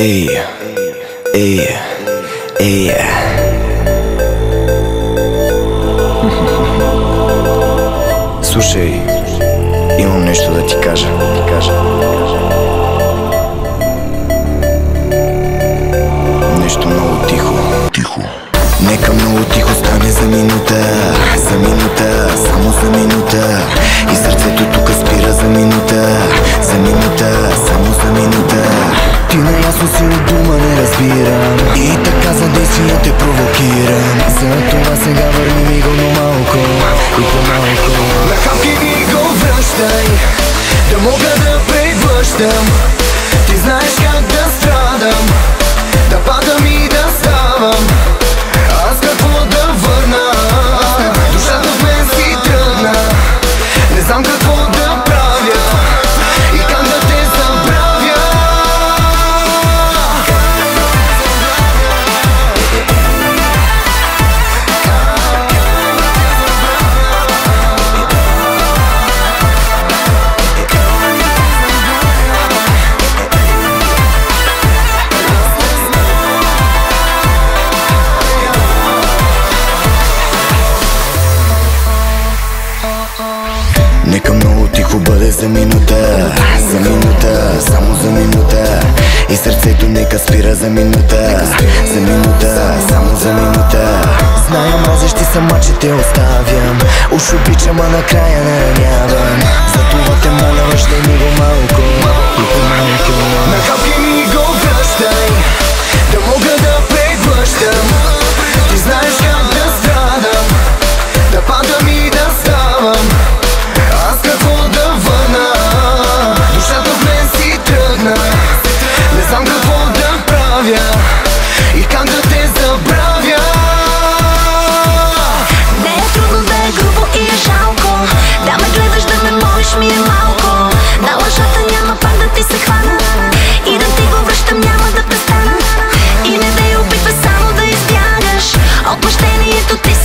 Ей, ей, ей. Слушай, имам нещо да ти кажа. Ти кажа. Нещо много тихо. Тихо. Нека много тихо стане за минута За минута, само за минута them. Нека много тихо бъде за минута. За минута, само за минута. И сърцето нека спира за минута. За минута, само за минута. Зная мразещи сама, че те оставям. Уж обичам, а накрая не ранявам. Затова те моля, връщай ми го малко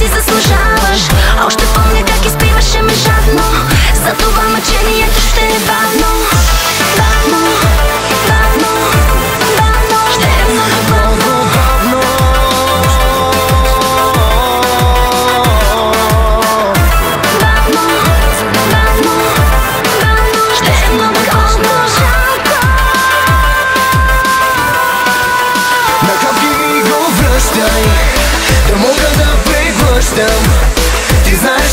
си заслужаваш. Още помня как изпиваше ме жадно. За това мъчението ще е бавно. Бавно, бавно, system. Designed